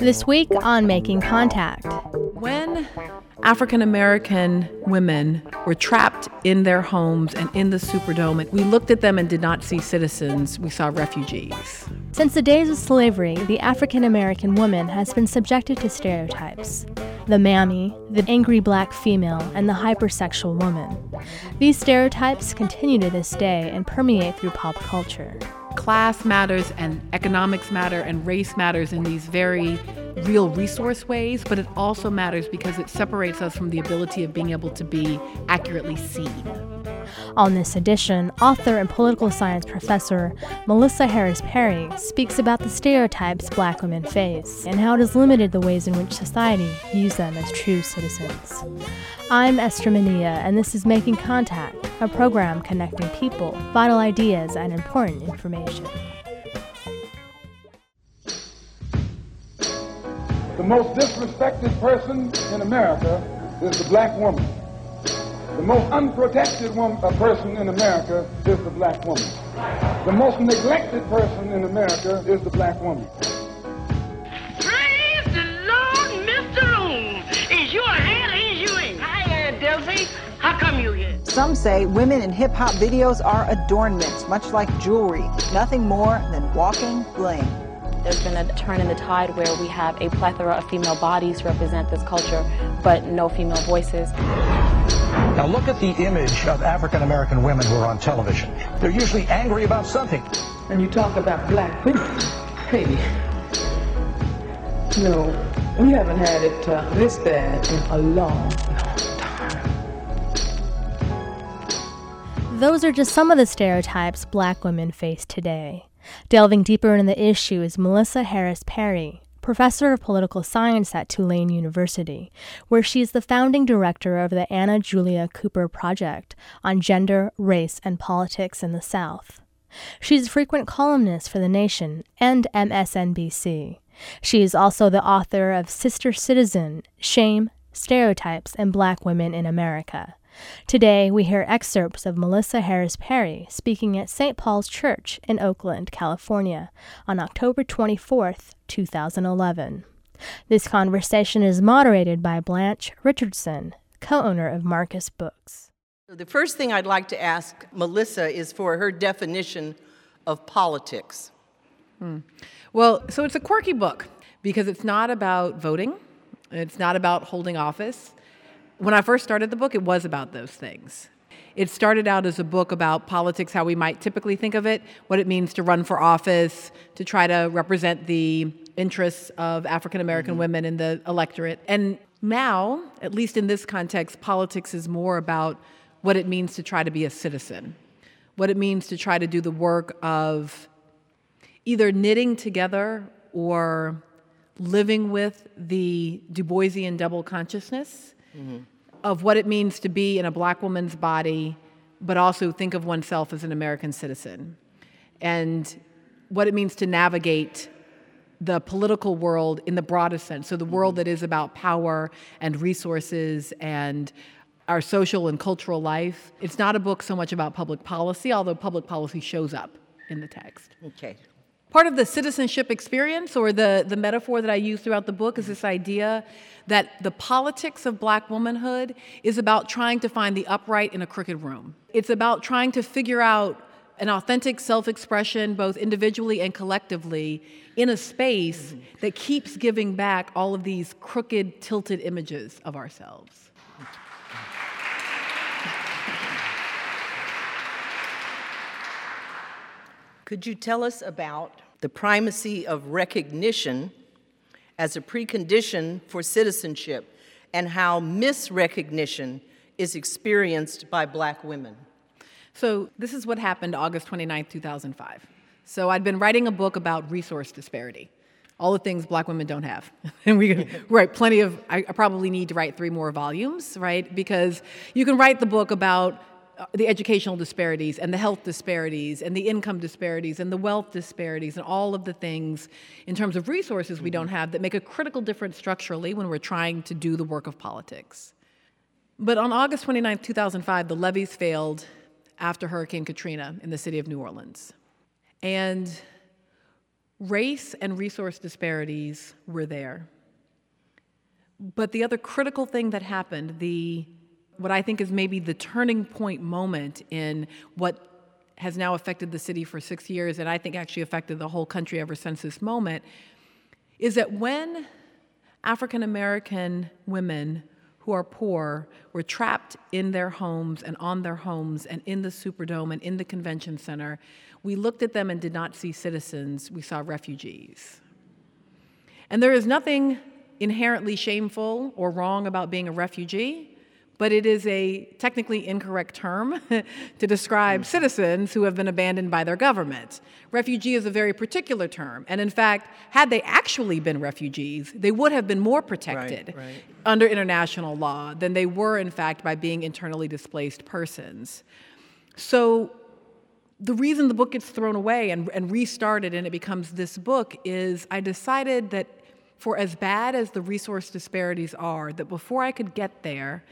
This week on Making Contact. When African American women were trapped in their homes and in the Superdome, we looked at them and did not see citizens, we saw refugees. Since the days of slavery, the African American woman has been subjected to stereotypes the mammy, the angry black female, and the hypersexual woman. These stereotypes continue to this day and permeate through pop culture. Class matters and economics matter and race matters in these very real resource ways, but it also matters because it separates us from the ability of being able to be accurately seen. On this edition, author and political science professor Melissa Harris Perry speaks about the stereotypes black women face and how it has limited the ways in which society views them as true citizens. I'm Esther Manilla, and this is Making Contact, a program connecting people, vital ideas, and important information. The most disrespected person in America is the black woman. The most unprotected woman, a person in America is the black woman. The most neglected person in America is the black woman. Praise the Lord, Mr. Loon. Is you a hand or is you ain't? Hi, Aunt Delphi. How come you here? Some say women in hip hop videos are adornments, much like jewelry, nothing more than walking bling. There's been a turn in the tide where we have a plethora of female bodies represent this culture, but no female voices. Now look at the image of African American women who are on television. They're usually angry about something. And you talk about black women. Hey, no, we haven't had it uh, this bad in a long, long time. Those are just some of the stereotypes black women face today. Delving deeper into the issue is Melissa Harris Perry, professor of political science at Tulane University, where she is the founding director of the Anna Julia Cooper Project on gender, race, and politics in the South. She's a frequent columnist for The Nation and MSNBC. She is also the author of Sister Citizen Shame, Stereotypes, and Black Women in America. Today, we hear excerpts of Melissa Harris Perry speaking at St. Paul's Church in Oakland, California, on October 24th, 2011. This conversation is moderated by Blanche Richardson, co owner of Marcus Books. The first thing I'd like to ask Melissa is for her definition of politics. Hmm. Well, so it's a quirky book because it's not about voting, it's not about holding office when I first started the book, it was about those things. It started out as a book about politics, how we might typically think of it, what it means to run for office, to try to represent the interests of African American mm-hmm. women in the electorate. And now, at least in this context, politics is more about what it means to try to be a citizen, what it means to try to do the work of either knitting together or living with the Du Boisian double consciousness. Mm-hmm of what it means to be in a black woman's body, but also think of oneself as an American citizen, and what it means to navigate the political world in the broadest sense. So, the world that is about power and resources and our social and cultural life. It's not a book so much about public policy, although public policy shows up in the text. Okay. Part of the citizenship experience, or the, the metaphor that I use throughout the book, is this idea that the politics of black womanhood is about trying to find the upright in a crooked room. It's about trying to figure out an authentic self expression, both individually and collectively, in a space that keeps giving back all of these crooked, tilted images of ourselves. Could you tell us about the primacy of recognition as a precondition for citizenship and how misrecognition is experienced by black women. So, this is what happened August 29, 2005. So, I'd been writing a book about resource disparity, all the things black women don't have. and we write plenty of, I probably need to write three more volumes, right? Because you can write the book about Uh, the educational disparities and the health disparities and the income disparities and the wealth disparities and all of the things in terms of resources we don't mm-hmm. have that make a critical difference structurally when we're trying to do the work of politics. But on August 29, 2005, the levees failed after Hurricane Katrina in the city of New Orleans. And race and resource disparities were there. But the other critical thing that happened, the what I think is maybe the turning point moment in what has now affected the city for six years, and I think actually affected the whole country ever since this moment, is that when African American women who are poor were trapped in their homes and on their homes and in the Superdome and in the convention center, we looked at them and did not see citizens, we saw refugees. And there is nothing inherently shameful or wrong about being a refugee but it is a technically incorrect term to describe hmm. citizens who have been abandoned by their government. Refugee is a very particular term, and in fact, had they actually been refugees, they would have been more protected Right, right. under international law than they were, in fact, by being internally displaced persons. So, the reason the book gets thrown away and, and restarted and it becomes this book is I decided that for as bad as the resource disparities are, that before I could get there,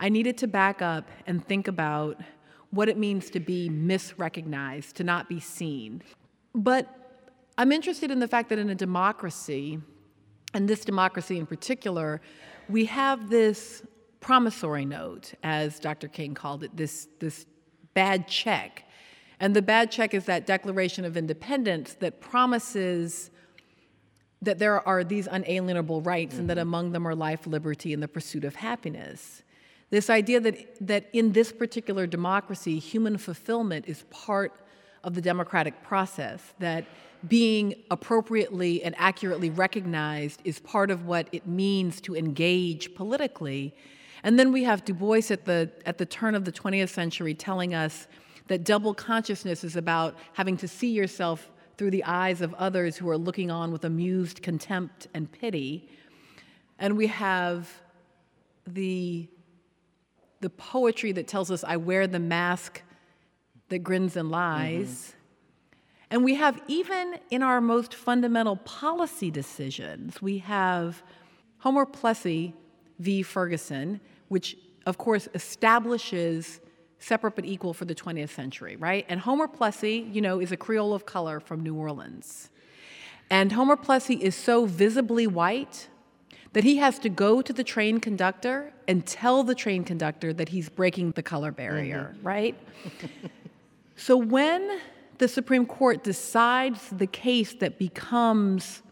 I needed to back up and think about what it means to be misrecognized, to not be seen. But I'm interested in the fact that in a democracy, and this democracy in particular, we have this promissory note, as Dr. King called it, this, this bad check. And the bad check is that Declaration of Independence that promises that there are these unalienable rights and that mm-hmm. among them are life, liberty, and the pursuit of happiness. This idea that, that in this particular democracy, human fulfillment is part of the democratic process, that being appropriately and accurately recognized is part of what it means to engage politically. And then we have Du Bois at the, at the turn of the 20th century telling us that double consciousness is about having to see yourself through the eyes of others who are looking on with amused contempt and pity. And we have the, the poetry that tells us, I wear the mask that grins and lies. Mm-hmm. And we have, even in our most fundamental policy decisions, we have Homer Plessy v. Ferguson, which, of course, establishes separate but equal for the 20th century, right? And Homer Plessy, you know, is a Creole of color from New Orleans. And Homer Plessy is so visibly white that he has to go to the train conductor and tell the train conductor that he's breaking the color barrier, mm-hmm. right? so when the Supreme Court decides the case that becomes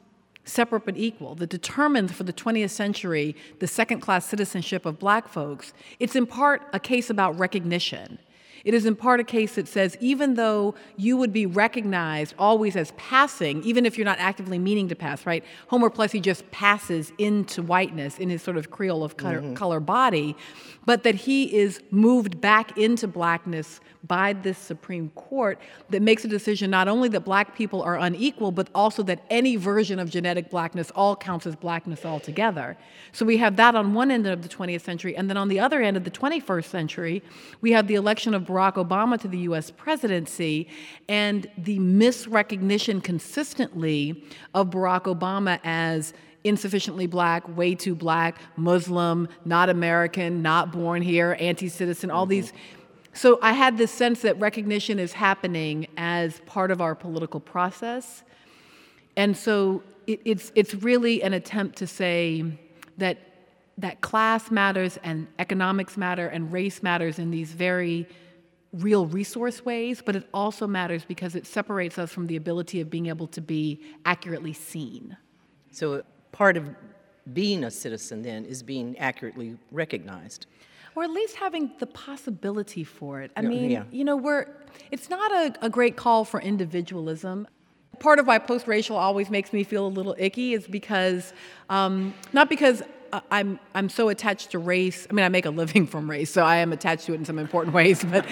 separate but equal, that determines for the 20th century the second class citizenship of black folks, it's in part a case about recognition. It is in part a case that says even though you would be recognized always as passing, even if you're not actively meaning to pass, right? Homer Plessy just passes into whiteness in his sort of Creole of color, Mhm. color body, but that he is moved back into blackness by this Supreme Court that makes a decision not only that black people are unequal, but also that any version of genetic blackness all counts as blackness altogether. So we have that on one end of the 20th century, and then on the other end of the 21st century, we have the election of Barack Obama to the US presidency and the misrecognition consistently of Barack Obama as insufficiently black, way too black, Muslim, not American, not born here, anti citizen, all mm-hmm. these. So I had this sense that recognition is happening as part of our political process. And so it, it's, it's really an attempt to say that, that class matters and economics matter and race matters in these very real resource ways, but it also matters because it separates us from the ability of being able to be accurately seen. So part of being a citizen then is being accurately recognized. Or at least having the possibility for it. I mean, yeah. you know, we're, it's not a, a great call for individualism. Part of why post racial always makes me feel a little icky is because, um, not because I'm, I'm so attached to race. I mean, I make a living from race, so I am attached to it in some important ways. But,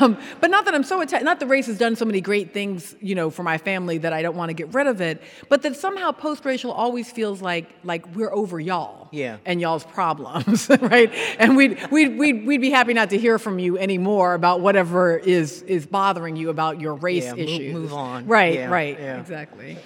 um, but not that I'm so attached, not that race has done so many great things, you know, for my family that I don't want to get rid of it, but that somehow post racial always feels like, like we're over y'all Yeah. and y'all's problems, right? And we'd, we'd, we'd, we'd be happy not to hear from you anymore about whatever is, is bothering you about your race Yeah, move- issues. move on. Right, Yeah, right, yeah. exactly.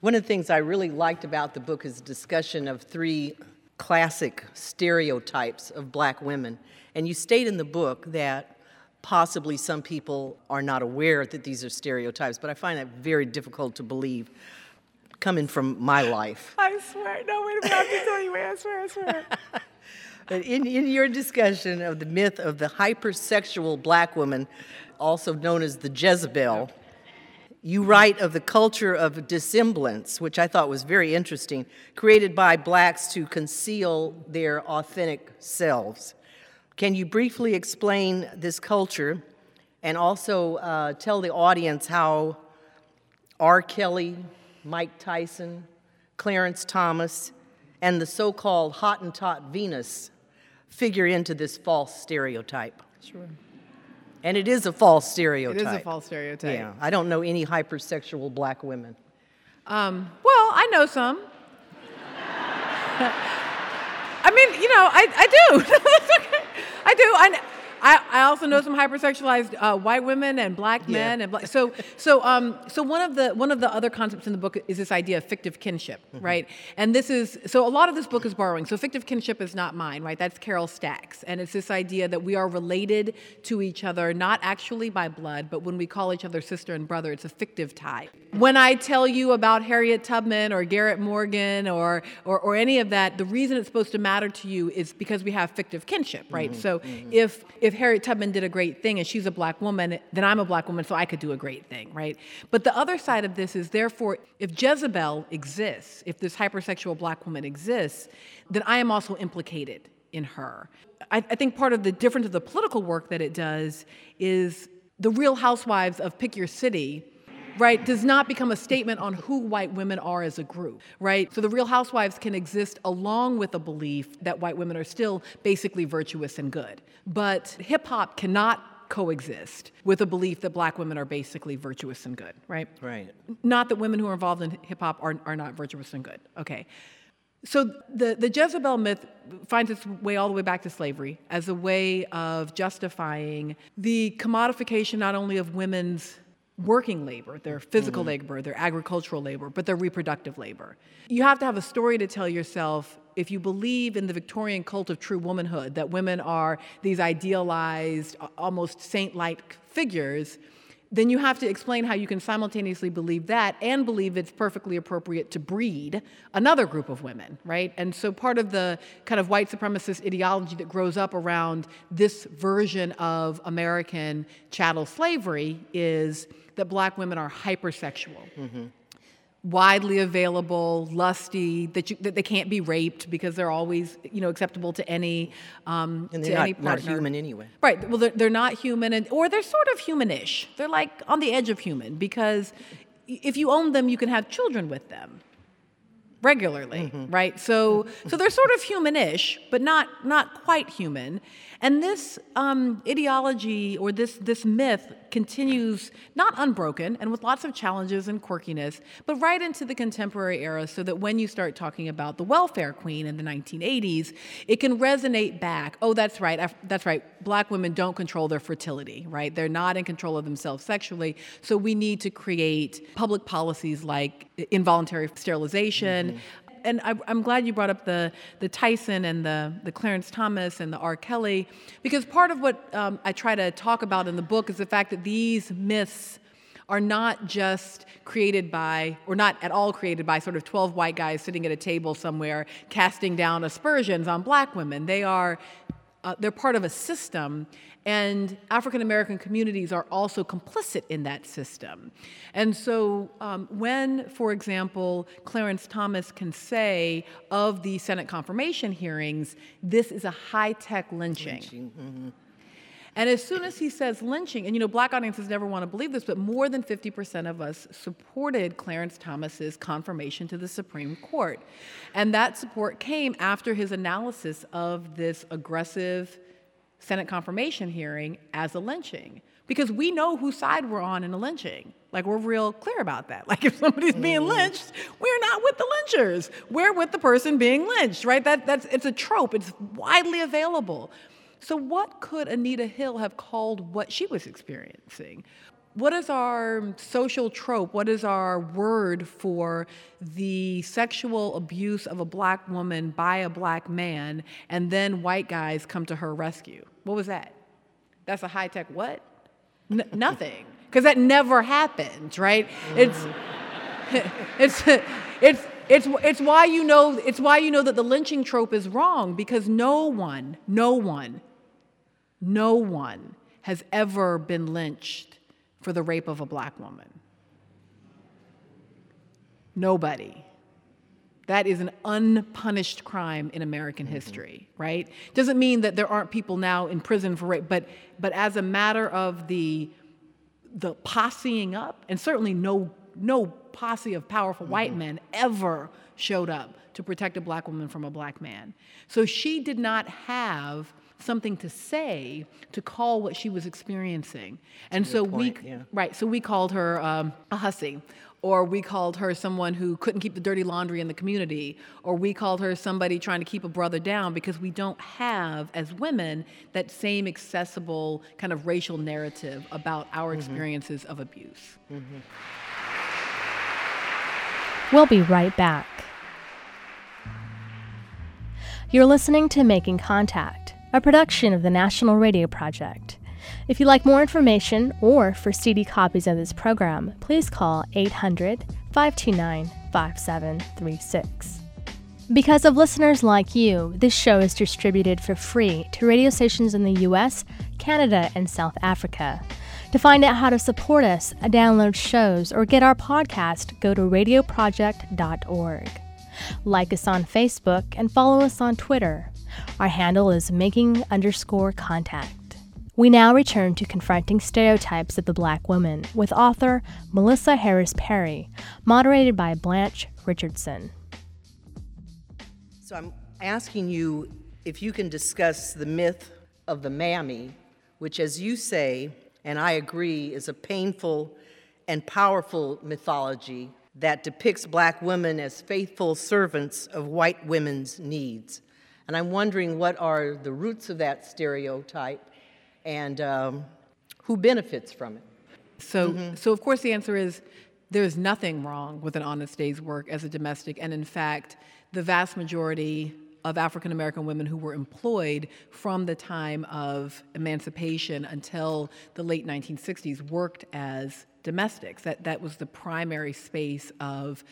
One of the things I really liked about the book is the discussion of three classic stereotypes of black women. And you state in the book that possibly some people are not aware that these are stereotypes, but I find that very difficult to believe coming from my life. I swear. No, wait a minute. I have to tell you. Wait, I swear, I swear. But in, in your discussion of the myth of the hypersexual black woman, also known as the Jezebel, you write of the culture of dissemblance, which I thought was very interesting, created by blacks to conceal their authentic selves. Can you briefly explain this culture and also uh, tell the audience how R. Kelly, Mike Tyson, Clarence Thomas, and the so called Hottentot Venus figure into this false stereotype? Sure. And it is a false stereotype. It is a false stereotype. Yeah, I don't know any hypersexual black women. Um, well, I know some. I mean, you know, I, I do. I do. I, I, I also know some hypersexualized uh, white women and black men, yeah. and black, so so um, so one of the one of the other concepts in the book is this idea of fictive kinship, mm-hmm. right? And this is so a lot of this book is borrowing. So fictive kinship is not mine, right? That's Carol Stack's, and it's this idea that we are related to each other, not actually by blood, but when we call each other sister and brother, it's a fictive tie. When I tell you about Harriet Tubman or Garrett Morgan or or, or any of that, the reason it's supposed to matter to you is because we have fictive kinship, right? Mm-hmm. So mm-hmm. if if Harriet Tubman did a great thing and she's a black woman, then I'm a black woman, so I could do a great thing, right? But the other side of this is therefore, if Jezebel exists, if this hypersexual black woman exists, then I am also implicated in her. I, I think part of the difference of the political work that it does is the real housewives of pick your city right, does not become a statement on who white women are as a group, right? So the Real Housewives can exist along with a belief that white women are still basically virtuous and good. But hip hop cannot coexist with a belief that black women are basically virtuous and good, right? Right. Not that women who are involved in hip hop are, are not virtuous and good. Okay. So the, the Jezebel myth finds its way all the way back to slavery as a way of justifying the commodification not only of women's working labor, their physical mm-hmm. labor, their agricultural labor, but their reproductive labor. You have to have a story to tell yourself if you believe in the Victorian cult of true womanhood, that women are these idealized, almost saint like figures then you have to explain how you can simultaneously believe that and believe it's perfectly appropriate to breed another group of women, right? And so part of the kind of white supremacist ideology that grows up around this version of American chattel slavery is that black women are hypersexual. Mm-hmm widely available, lusty, that, you, that they can't be raped because they're always, you know, acceptable to any um, and they're to not, any partner. not human anyway. Right. Well, they're, they're not human, and, or they're sort of humanish. They're like on the edge of human because if you own them, you can have children with them regularly, mm-hmm. right? So, so they're sort of humanish, but not not quite human. And this um, ideology or this, this myth continues not unbroken and with lots of challenges and quirkiness, but right into the contemporary era so that when you start talking about the welfare queen in the 1980s, it can resonate back. Oh, that's right, that's right. Black women don't control their fertility, right? They're not in control of themselves sexually. So we need to create public policies like involuntary sterilization. Mm-hmm and I, am glad you brought up the, the Tyson and the, the Clarence Thomas and the R. Kelly, because part of what um, I try to talk about in the book is the fact that these myths are not just created by, or not at all created by, sort of 12 white guys sitting at a table somewhere casting down aspersions on black women. They are uh, they're part of a system, and African American communities are also complicit in that system. And so, um, when, for example, Clarence Thomas can say of the Senate confirmation hearings, this is a high tech lynching. lynching. Mm-hmm. And as soon as he says lynching, and you know, black audiences never want to believe this, but more than 50% of us supported Clarence Thomas's confirmation to the Supreme Court. And that support came after his analysis of this aggressive Senate confirmation hearing as a lynching. Because we know whose side we're on in a lynching. Like, we're real clear about that. Like, if somebody's being mm-hmm. lynched, we're not with the lynchers. We're with the person being lynched, right? That, that's, it's a trope, it's widely available. So, what could Anita Hill have called what she was experiencing? What is our social trope? What is our word for the sexual abuse of a black woman by a black man, and then white guys come to her rescue? What was that? That's a high tech what? N- nothing. Because that never happens, right? It's, it's, it's, it's, it's, why you know, it's why you know that the lynching trope is wrong because no one, no one, no one has ever been lynched for the rape of a black woman. Nobody. That is an unpunished crime in American mm-hmm. history, right? Doesn't mean that there aren't people now in prison for rape, but, but as a matter of the, the posseing up, and certainly no, no posse of powerful mm-hmm. white men ever showed up to protect a black woman from a black man. So she did not have something to say to call what she was experiencing. And so point, we, yeah. right, so we called her um, a hussy or we called her someone who couldn't keep the dirty laundry in the community, or we called her somebody trying to keep a brother down because we don't have, as women, that same accessible kind of racial narrative about our mm-hmm. experiences of abuse. Mm-hmm. We'll be right back. You're listening to Making Contact, a production of the National Radio Project. If you'd like more information or for CD copies of this program, please call 800 529 5736. Because of listeners like you, this show is distributed for free to radio stations in the US, Canada, and South Africa. To find out how to support us, download shows, or get our podcast, go to radioproject.org. Like us on Facebook and follow us on Twitter. Our handle is making underscore contact. We now return to confronting stereotypes of the black woman with author Melissa Harris Perry, moderated by Blanche Richardson. So I'm asking you if you can discuss the myth of the mammy, which, as you say, and I agree, is a painful and powerful mythology that depicts black women as faithful servants of white women's needs. And I'm wondering what are the roots of that stereotype and um, who benefits from it? So, mm-hmm. so of course, the answer is there's nothing wrong with an honest day's work as a domestic, and in fact, the vast majority of African American women who were employed from the time of emancipation until the late 1960s worked as domestics. That, that was the primary space of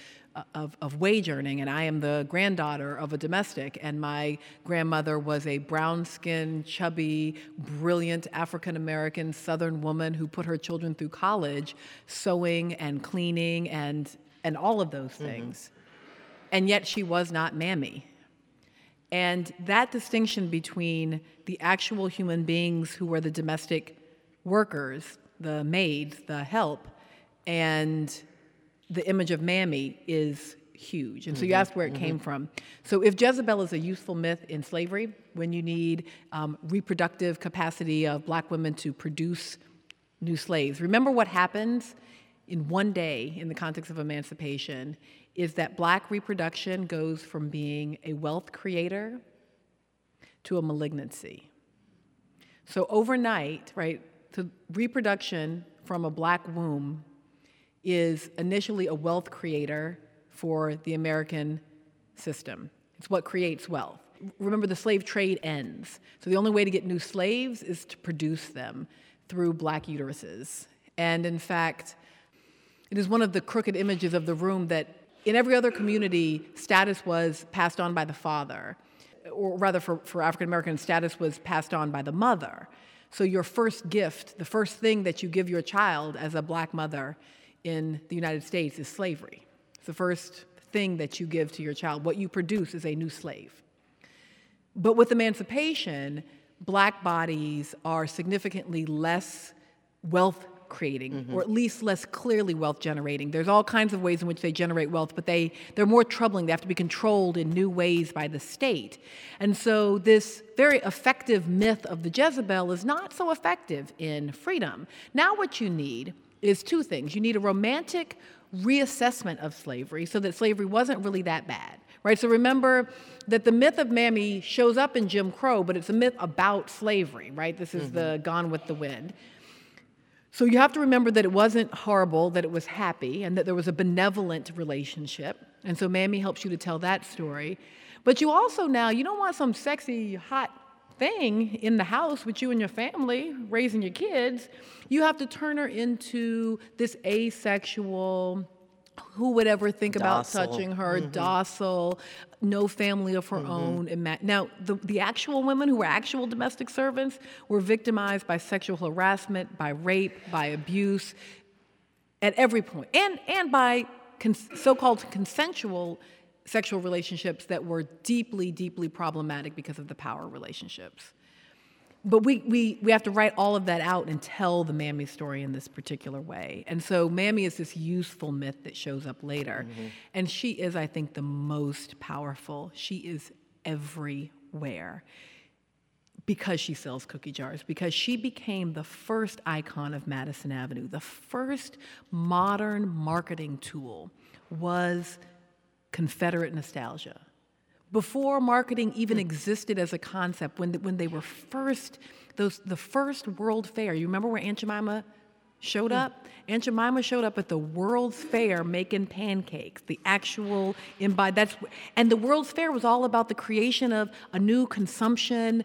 of, of wage earning, and I am the granddaughter of a domestic, and my grandmother was a brown skinned, chubby, brilliant African American Southern woman who put her children through college, sewing and cleaning and, and all of those mm-hmm. things. Mm-hmm. And yet she was not mammy. And that distinction between the actual human beings who were the domestic workers, the maids, the help, and the image of Mammy is huge. And so you mm-hmm. asked where it mm-hmm. came from. So if Jezebel is a useful myth in slavery, when you need um, reproductive capacity of black women to produce new slaves, remember what happens in one day in the context of emancipation is that black reproduction goes from being a wealth creator to a malignancy. So overnight, right, reproduction from a black womb is initially a wealth creator for the American system. It's what creates wealth. Remember, the slave trade ends. So the only way to get new slaves is to produce them through black uteruses. And in fact, it is one of the crooked images of the room that in every other community, status was passed on by the father, or rather, for, for African Americans, status was passed on by the mother. So, your first gift, the first thing that you give your child as a black mother, in the United States is slavery. It's the first thing that you give to your child. What you produce is a new slave. But with emancipation, black bodies are significantly less wealth creating mm-hmm. or at least less clearly wealth generating there's all kinds of ways in which they generate wealth but they they're more troubling they have to be controlled in new ways by the state and so this very effective myth of the jezebel is not so effective in freedom now what you need is two things. You need a romantic reassessment of slavery so that slavery wasn't really that bad. Right? So remember that the myth of Mammy shows up in Jim Crow, but it's a myth about slavery, right? This is mm-hmm. the Gone with the Wind. So you have to remember that it wasn't horrible, that it was happy, and that there was a benevolent relationship. And so Mammy helps you to tell that story. But you also now, you don't want some sexy, hot thing in the house with you and your family, raising your kids, you have to turn her into this asexual, who would ever think about touching her, mm-hmm. docile, no family of her mm-hmm. own. Ima- Now, the, the actual women who were actual domestic servants were victimized by sexual harassment, by rape, by abuse at every point, and, and by cons- so called consensual sexual relationships that were deeply, deeply problematic because of the power relationships. But we, we, we have to write all of that out and tell the Mammy story in this particular way. And so Mammy is this useful myth that shows up later. Mm-hmm. And she is, I think, the most powerful. She is everywhere because she sells cookie jars, because she became the first icon of Madison Avenue. The first modern marketing tool was Confederate nostalgia. Before marketing even existed as a concept, when, when they were first, those, the first World Fair, you remember where Aunt Jemima showed up? Aunt Jemima showed up at the World's Fair making pancakes, the actual embodied, that's, and the World's Fair was all about the creation of a new consumption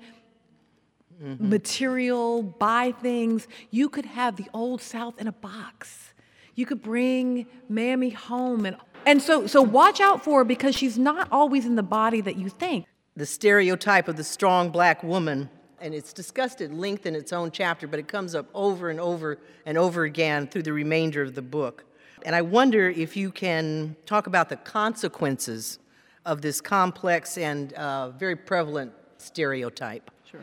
mm-hmm. material, buy things. You could have the old South in a box. You could bring Mammy home and and so so watch out for her because she's not always in the body that you think. the stereotype of the strong black woman, and it's discussed at length in its own chapter, but it comes up over and over and over again through the remainder of the book. And I wonder if you can talk about the consequences of this complex and uh, very prevalent stereotype. Sure.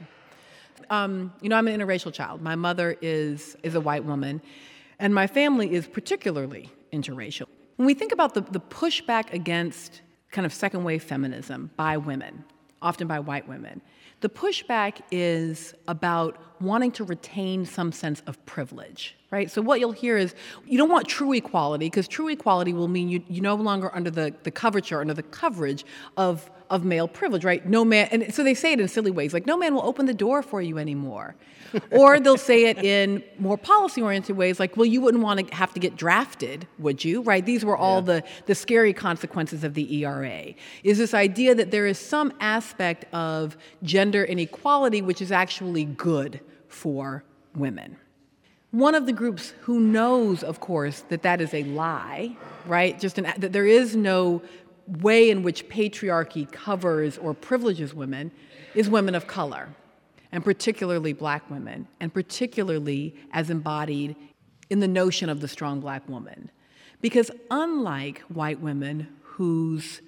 Um, you know, I'm an interracial child. My mother is is a white woman, and my family is particularly interracial. When we think about the, the pushback against kind of second wave feminism by women, often by white women, the pushback is about wanting to retain some sense of privilege, right? So what you'll hear is you don't want true equality because true equality will mean you, you're no longer under the, the coverture, under the coverage of, of male privilege, right? No man, and so they say it in silly ways, like no man will open the door for you anymore. or they'll say it in more policy oriented ways, like, well, you wouldn't want to have to get drafted, would you? Right? These were all the, the scary consequences of the ERA. Is this idea that there is some aspect of gender inequality which is actually good for women. One of the groups who knows, of course, that that is a lie, right? Just an, that there is no way in which patriarchy covers or privileges women is women of color, and particularly black women, and particularly as embodied in the notion of the strong black woman. Because unlike white women whose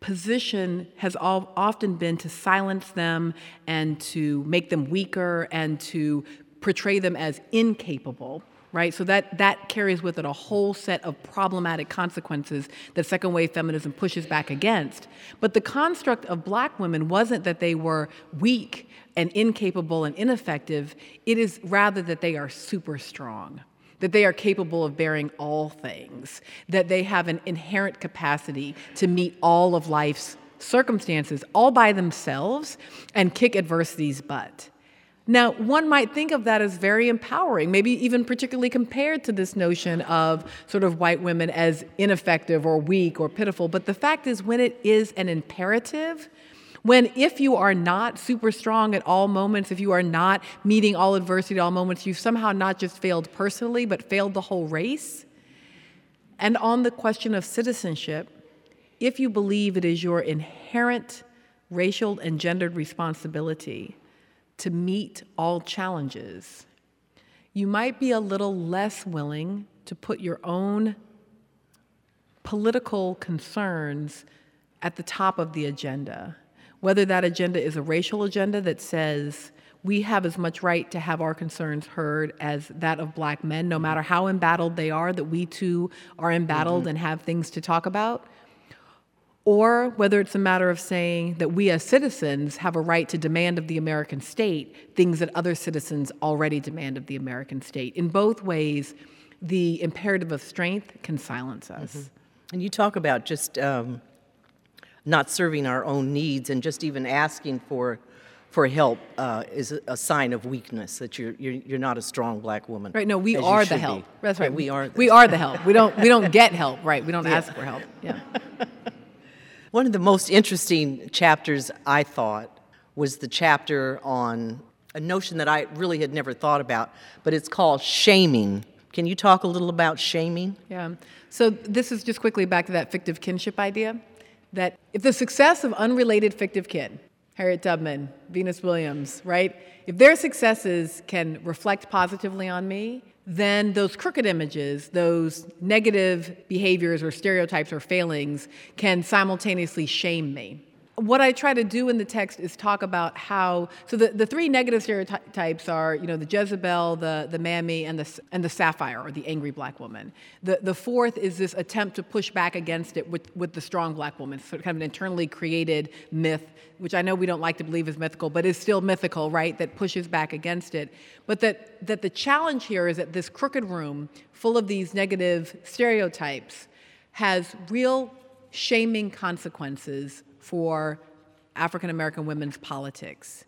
position has all, often been to silence them and to make them weaker and to portray them as incapable right? So that that carries with it a whole set of problematic consequences that second wave feminism pushes back against. But the construct of black women wasn't that they were weak and incapable and ineffective. It is rather that they are super strong that they are capable of bearing all things, that they have an inherent capacity to meet all of life's circumstances all by themselves and kick adversity's butt. Now, one might think of that as very empowering, maybe even particularly compared to this notion of sort of white women as ineffective or weak or pitiful. But the fact is, when it is an imperative, when if you are not super strong at all moments, if you are not meeting all adversity at all moments, you've somehow not just failed personally, but failed the whole race. And on the question of citizenship, if you believe it is your inherent racial and gendered responsibility to meet all challenges, you might be a little less willing to put your own political concerns at the top of the agenda. Whether that agenda is a racial agenda that says we have as much right to have our concerns heard as that of black men, no matter how embattled they are, that we too are embattled Mm-hmm. and have things to talk about. Or whether it's a matter of saying that we as citizens have a right to demand of the American state things that other citizens already demand of the American state. In both ways, the imperative of strength can silence us. And you talk about just um, not serving our own needs and just even asking for for help uh, is a, sign of weakness that you're, you're you're not a strong black woman. Right? No, we are the should be. help. That's right. we are. We are the help. We don't. We don't get help. Right? We don't Yeah. ask for help. Yeah. One of the most interesting chapters, I thought, was the chapter on a notion that I really had never thought about, but it's called shaming. Can you talk a little about shaming? Yeah. So this is just quickly back to that fictive kinship idea that if the success of unrelated fictive kin, Harriet Tubman, Venus Williams, right? If their successes can reflect positively on me, then those crooked images, those negative behaviors or stereotypes or failings can simultaneously shame me what I try to do in the text is talk about how so the, the three negative stereotypes are you know the Jezebel, the the mammy, and the and the sapphire or the angry black woman. The the fourth is this attempt to push back against it with with the strong black woman, so kind of an internally created myth, which I know we don't like to believe is mythical, but is still mythical, right? That pushes back against it. But that that the challenge here is that this crooked room full of these negative stereotypes has real shaming consequences for African American women's politics.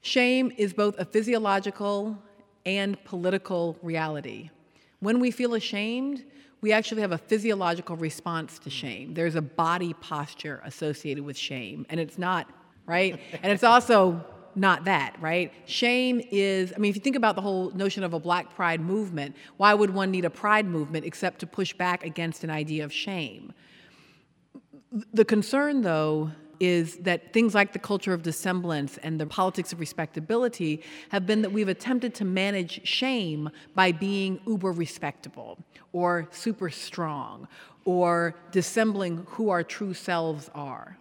Shame is both a physiological and political reality. When we feel ashamed, we actually have a physiological response to shame. There's a body posture associated with shame, and it's not, right? and it's also not that, right? Shame is, I mean, if you think about the whole notion of a black pride movement, why would one need a pride movement except to push back against an idea of shame? The concern, though, is that things like the culture of dissemblance and the politics of respectability have been that we've attempted to manage shame by being uber respectable or super strong or dissembling who our true selves are.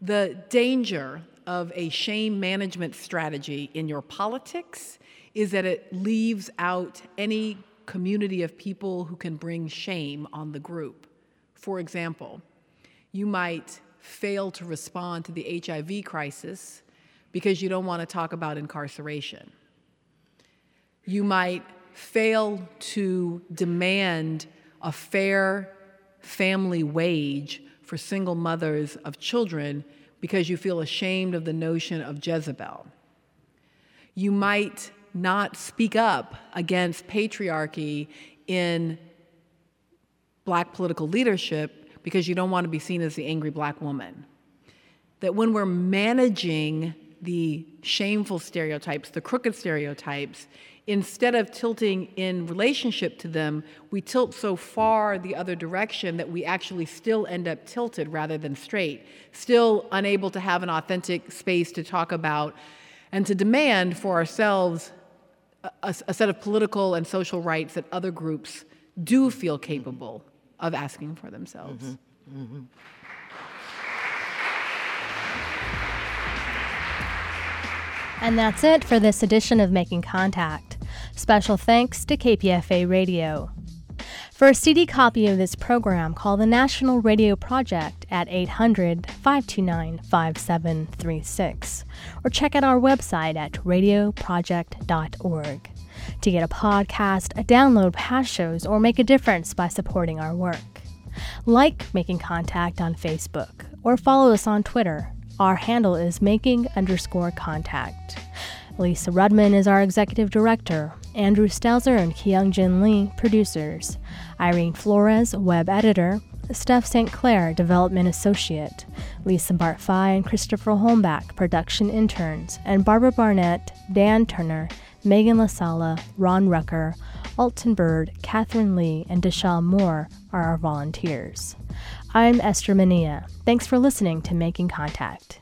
The danger of a shame management strategy in your politics is that it leaves out any community of people who can bring shame on the group. For example, you might fail to respond to the HIV crisis because you don't want to talk about incarceration. You might fail to demand a fair family wage for single mothers of children because you feel ashamed of the notion of Jezebel. You might not speak up against patriarchy in black political leadership because you don't want to be seen as the angry black woman. That when we're managing the shameful stereotypes, the crooked stereotypes, instead of tilting in relationship to them, we tilt so far the other direction that we actually still end up tilted rather than straight, still unable to have an authentic space to talk about and to demand for ourselves a, a set of political and social rights that other groups do feel capable of asking for themselves. Mm-hmm. Mm-hmm. And that's it for this edition of Making Contact. Special thanks to KPFA Radio. For a CD copy of this program, call the National Radio Project at 800 529 5736 or check out our website at radioproject.org to get a podcast, download past shows, or make a difference by supporting our work. Like Making Contact on Facebook or follow us on Twitter. Our handle is making underscore contact. Lisa Rudman is our executive director. Andrew Stelzer and Kyung Jin Lee, producers. Irene Flores, web editor. Steph St. Clair, development associate. Lisa Bartfai and Christopher Holmback, production interns. And Barbara Barnett, Dan Turner, Megan LaSala, Ron Rucker, Alton Bird, Catherine Lee, and Deshal Moore are our volunteers. I'm Esther Manilla. Thanks for listening to Making Contact.